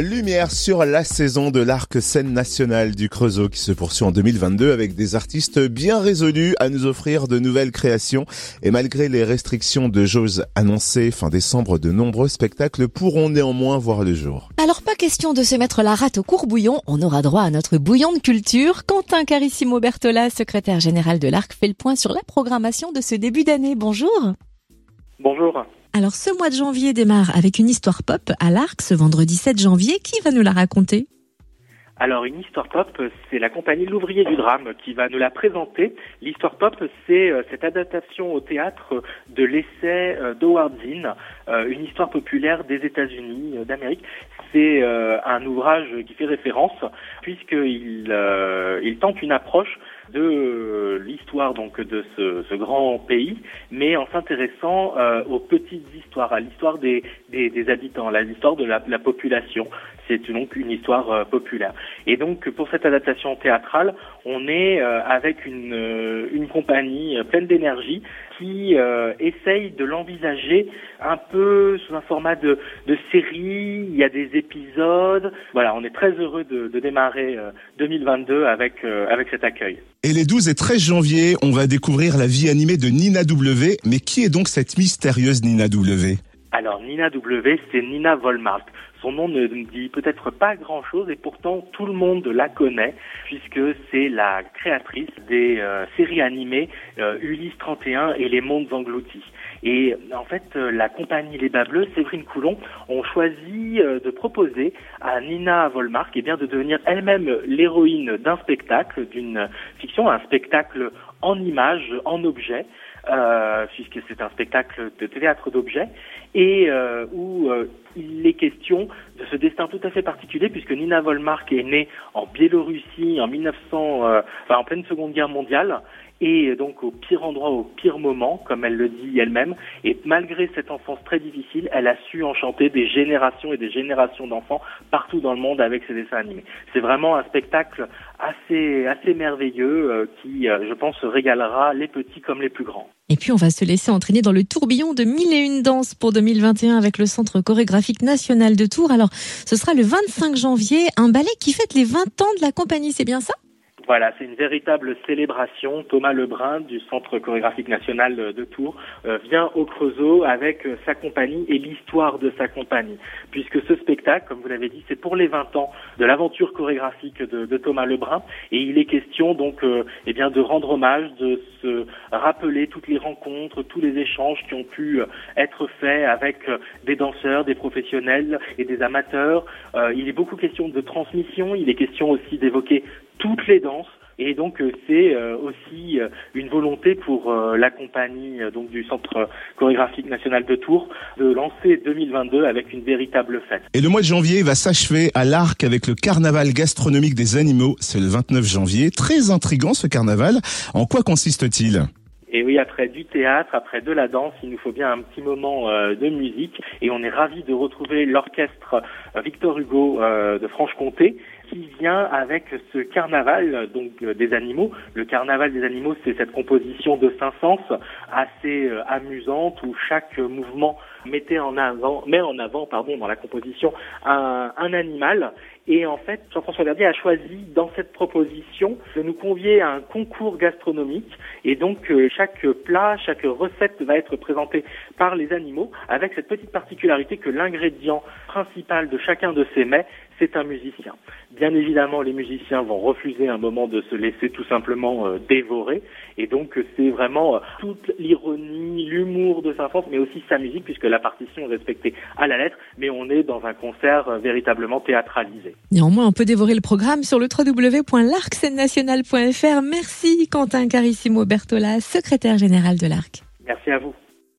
Lumière sur la saison de l'arc scène nationale du Creusot qui se poursuit en 2022 avec des artistes bien résolus à nous offrir de nouvelles créations. Et malgré les restrictions de jauge annoncées fin décembre, de nombreux spectacles pourront néanmoins voir le jour. Alors pas question de se mettre la rate au courbouillon, on aura droit à notre bouillon de culture. Quentin Carissimo Bertola, secrétaire général de l'arc, fait le point sur la programmation de ce début d'année. Bonjour. Bonjour. Alors ce mois de janvier démarre avec une histoire pop à l'Arc ce vendredi 7 janvier. Qui va nous la raconter? Alors une histoire pop, c'est la compagnie L'Ouvrier du Drame qui va nous la présenter. L'histoire pop, c'est euh, cette adaptation au théâtre de l'essai euh, d'Howard Zinn, euh, une histoire populaire des États-Unis d'Amérique. C'est un ouvrage qui fait référence puisqu'il il tente une approche de l'histoire donc de ce, ce, grand pays, mais en s'intéressant aux petites histoires, à l'histoire des, des, des, habitants, à l'histoire de la, la population. C'est donc une histoire populaire. Et donc pour cette adaptation théâtrale, on est euh, avec une, euh, une compagnie pleine d'énergie qui euh, essaye de l'envisager un peu sous un format de, de série. Il y a des épisodes. Voilà, on est très heureux de, de démarrer 2022 avec avec cet accueil. Et les 12 et 13 janvier, on va découvrir la vie animée de Nina W. Mais qui est donc cette mystérieuse Nina W? Alors Nina W, c'est Nina Volmark. Son nom ne dit peut-être pas grand-chose et pourtant tout le monde la connaît puisque c'est la créatrice des euh, séries animées euh, Ulysse 31 et Les Mondes Engloutis. Et en fait, euh, la compagnie Les Bas Bleus, Séverine Coulon, ont choisi de proposer à Nina Volmark eh bien, de devenir elle-même l'héroïne d'un spectacle, d'une fiction, un spectacle en images, en objets, euh, puisque c'est un spectacle de théâtre d'objets, et euh, où euh, il est question de ce destin tout à fait particulier, puisque Nina Volmark est née en Biélorussie en 1900, enfin en pleine Seconde Guerre mondiale, et donc au pire endroit, au pire moment, comme elle le dit elle-même. Et malgré cette enfance très difficile, elle a su enchanter des générations et des générations d'enfants partout dans le monde avec ses dessins animés. C'est vraiment un spectacle assez assez merveilleux euh, qui, euh, je pense, régalera les petits comme les plus grands. Et puis on va se laisser entraîner dans le tourbillon de mille et une danses pour 2021 avec le Centre chorégraphique national de Tours. Alors, ce sera le 25 janvier, un ballet qui fête les 20 ans de la compagnie, c'est bien ça? Voilà, c'est une véritable célébration. Thomas Lebrun du Centre chorégraphique national de Tours euh, vient au Creusot avec euh, sa compagnie et l'histoire de sa compagnie, puisque ce spectacle, comme vous l'avez dit, c'est pour les 20 ans de l'aventure chorégraphique de, Thomas Lebrun, et il est question donc, euh, eh bien, de rendre hommage, de se rappeler toutes les rencontres, tous les échanges qui ont pu être faits avec des danseurs, des professionnels et des amateurs. il est beaucoup question de transmission. Il est question aussi d'évoquer toutes les danses. Et donc euh, c'est euh, aussi euh, une volonté pour la compagnie donc du Centre chorégraphique national de Tours de lancer 2022 avec une véritable fête. Et le mois de janvier va s'achever à l'Arc avec le carnaval gastronomique des animaux. C'est le 29 janvier. Très intrigant ce carnaval. En quoi consiste-t-il? Et oui, après du théâtre, après de la danse, il nous faut bien un petit moment de musique. Et on est ravis de retrouver l'orchestre Victor Hugo de Franche-Comté qui vient avec ce carnaval donc euh, des animaux. Le carnaval des animaux, c'est cette composition de cinq sens assez euh, amusante où chaque mouvement mettait en avant, met en avant, pardon, dans la composition un, un animal. Et en fait, Jean-François Verdier a choisi dans cette proposition de nous convier à un concours gastronomique. Et donc, euh, chaque plat, chaque recette va être présentée par les animaux avec cette petite particularité que l'ingrédient principal de chacun de ces mets, c'est un musicien. Bien évidemment, les musiciens vont refuser un moment de se laisser tout simplement euh, dévorer. Et donc, c'est vraiment euh, toute l'ironie, l'humour de Saint-Fons, mais aussi sa musique, puisque la partition est respectée à la lettre, mais on est dans un concert euh, véritablement théâtralisé. Néanmoins, on peut dévorer le programme sur le www.larcscenenationale.fr. Merci Quentin Carissimo Bertola, secrétaire général de l'Arc. Merci à vous.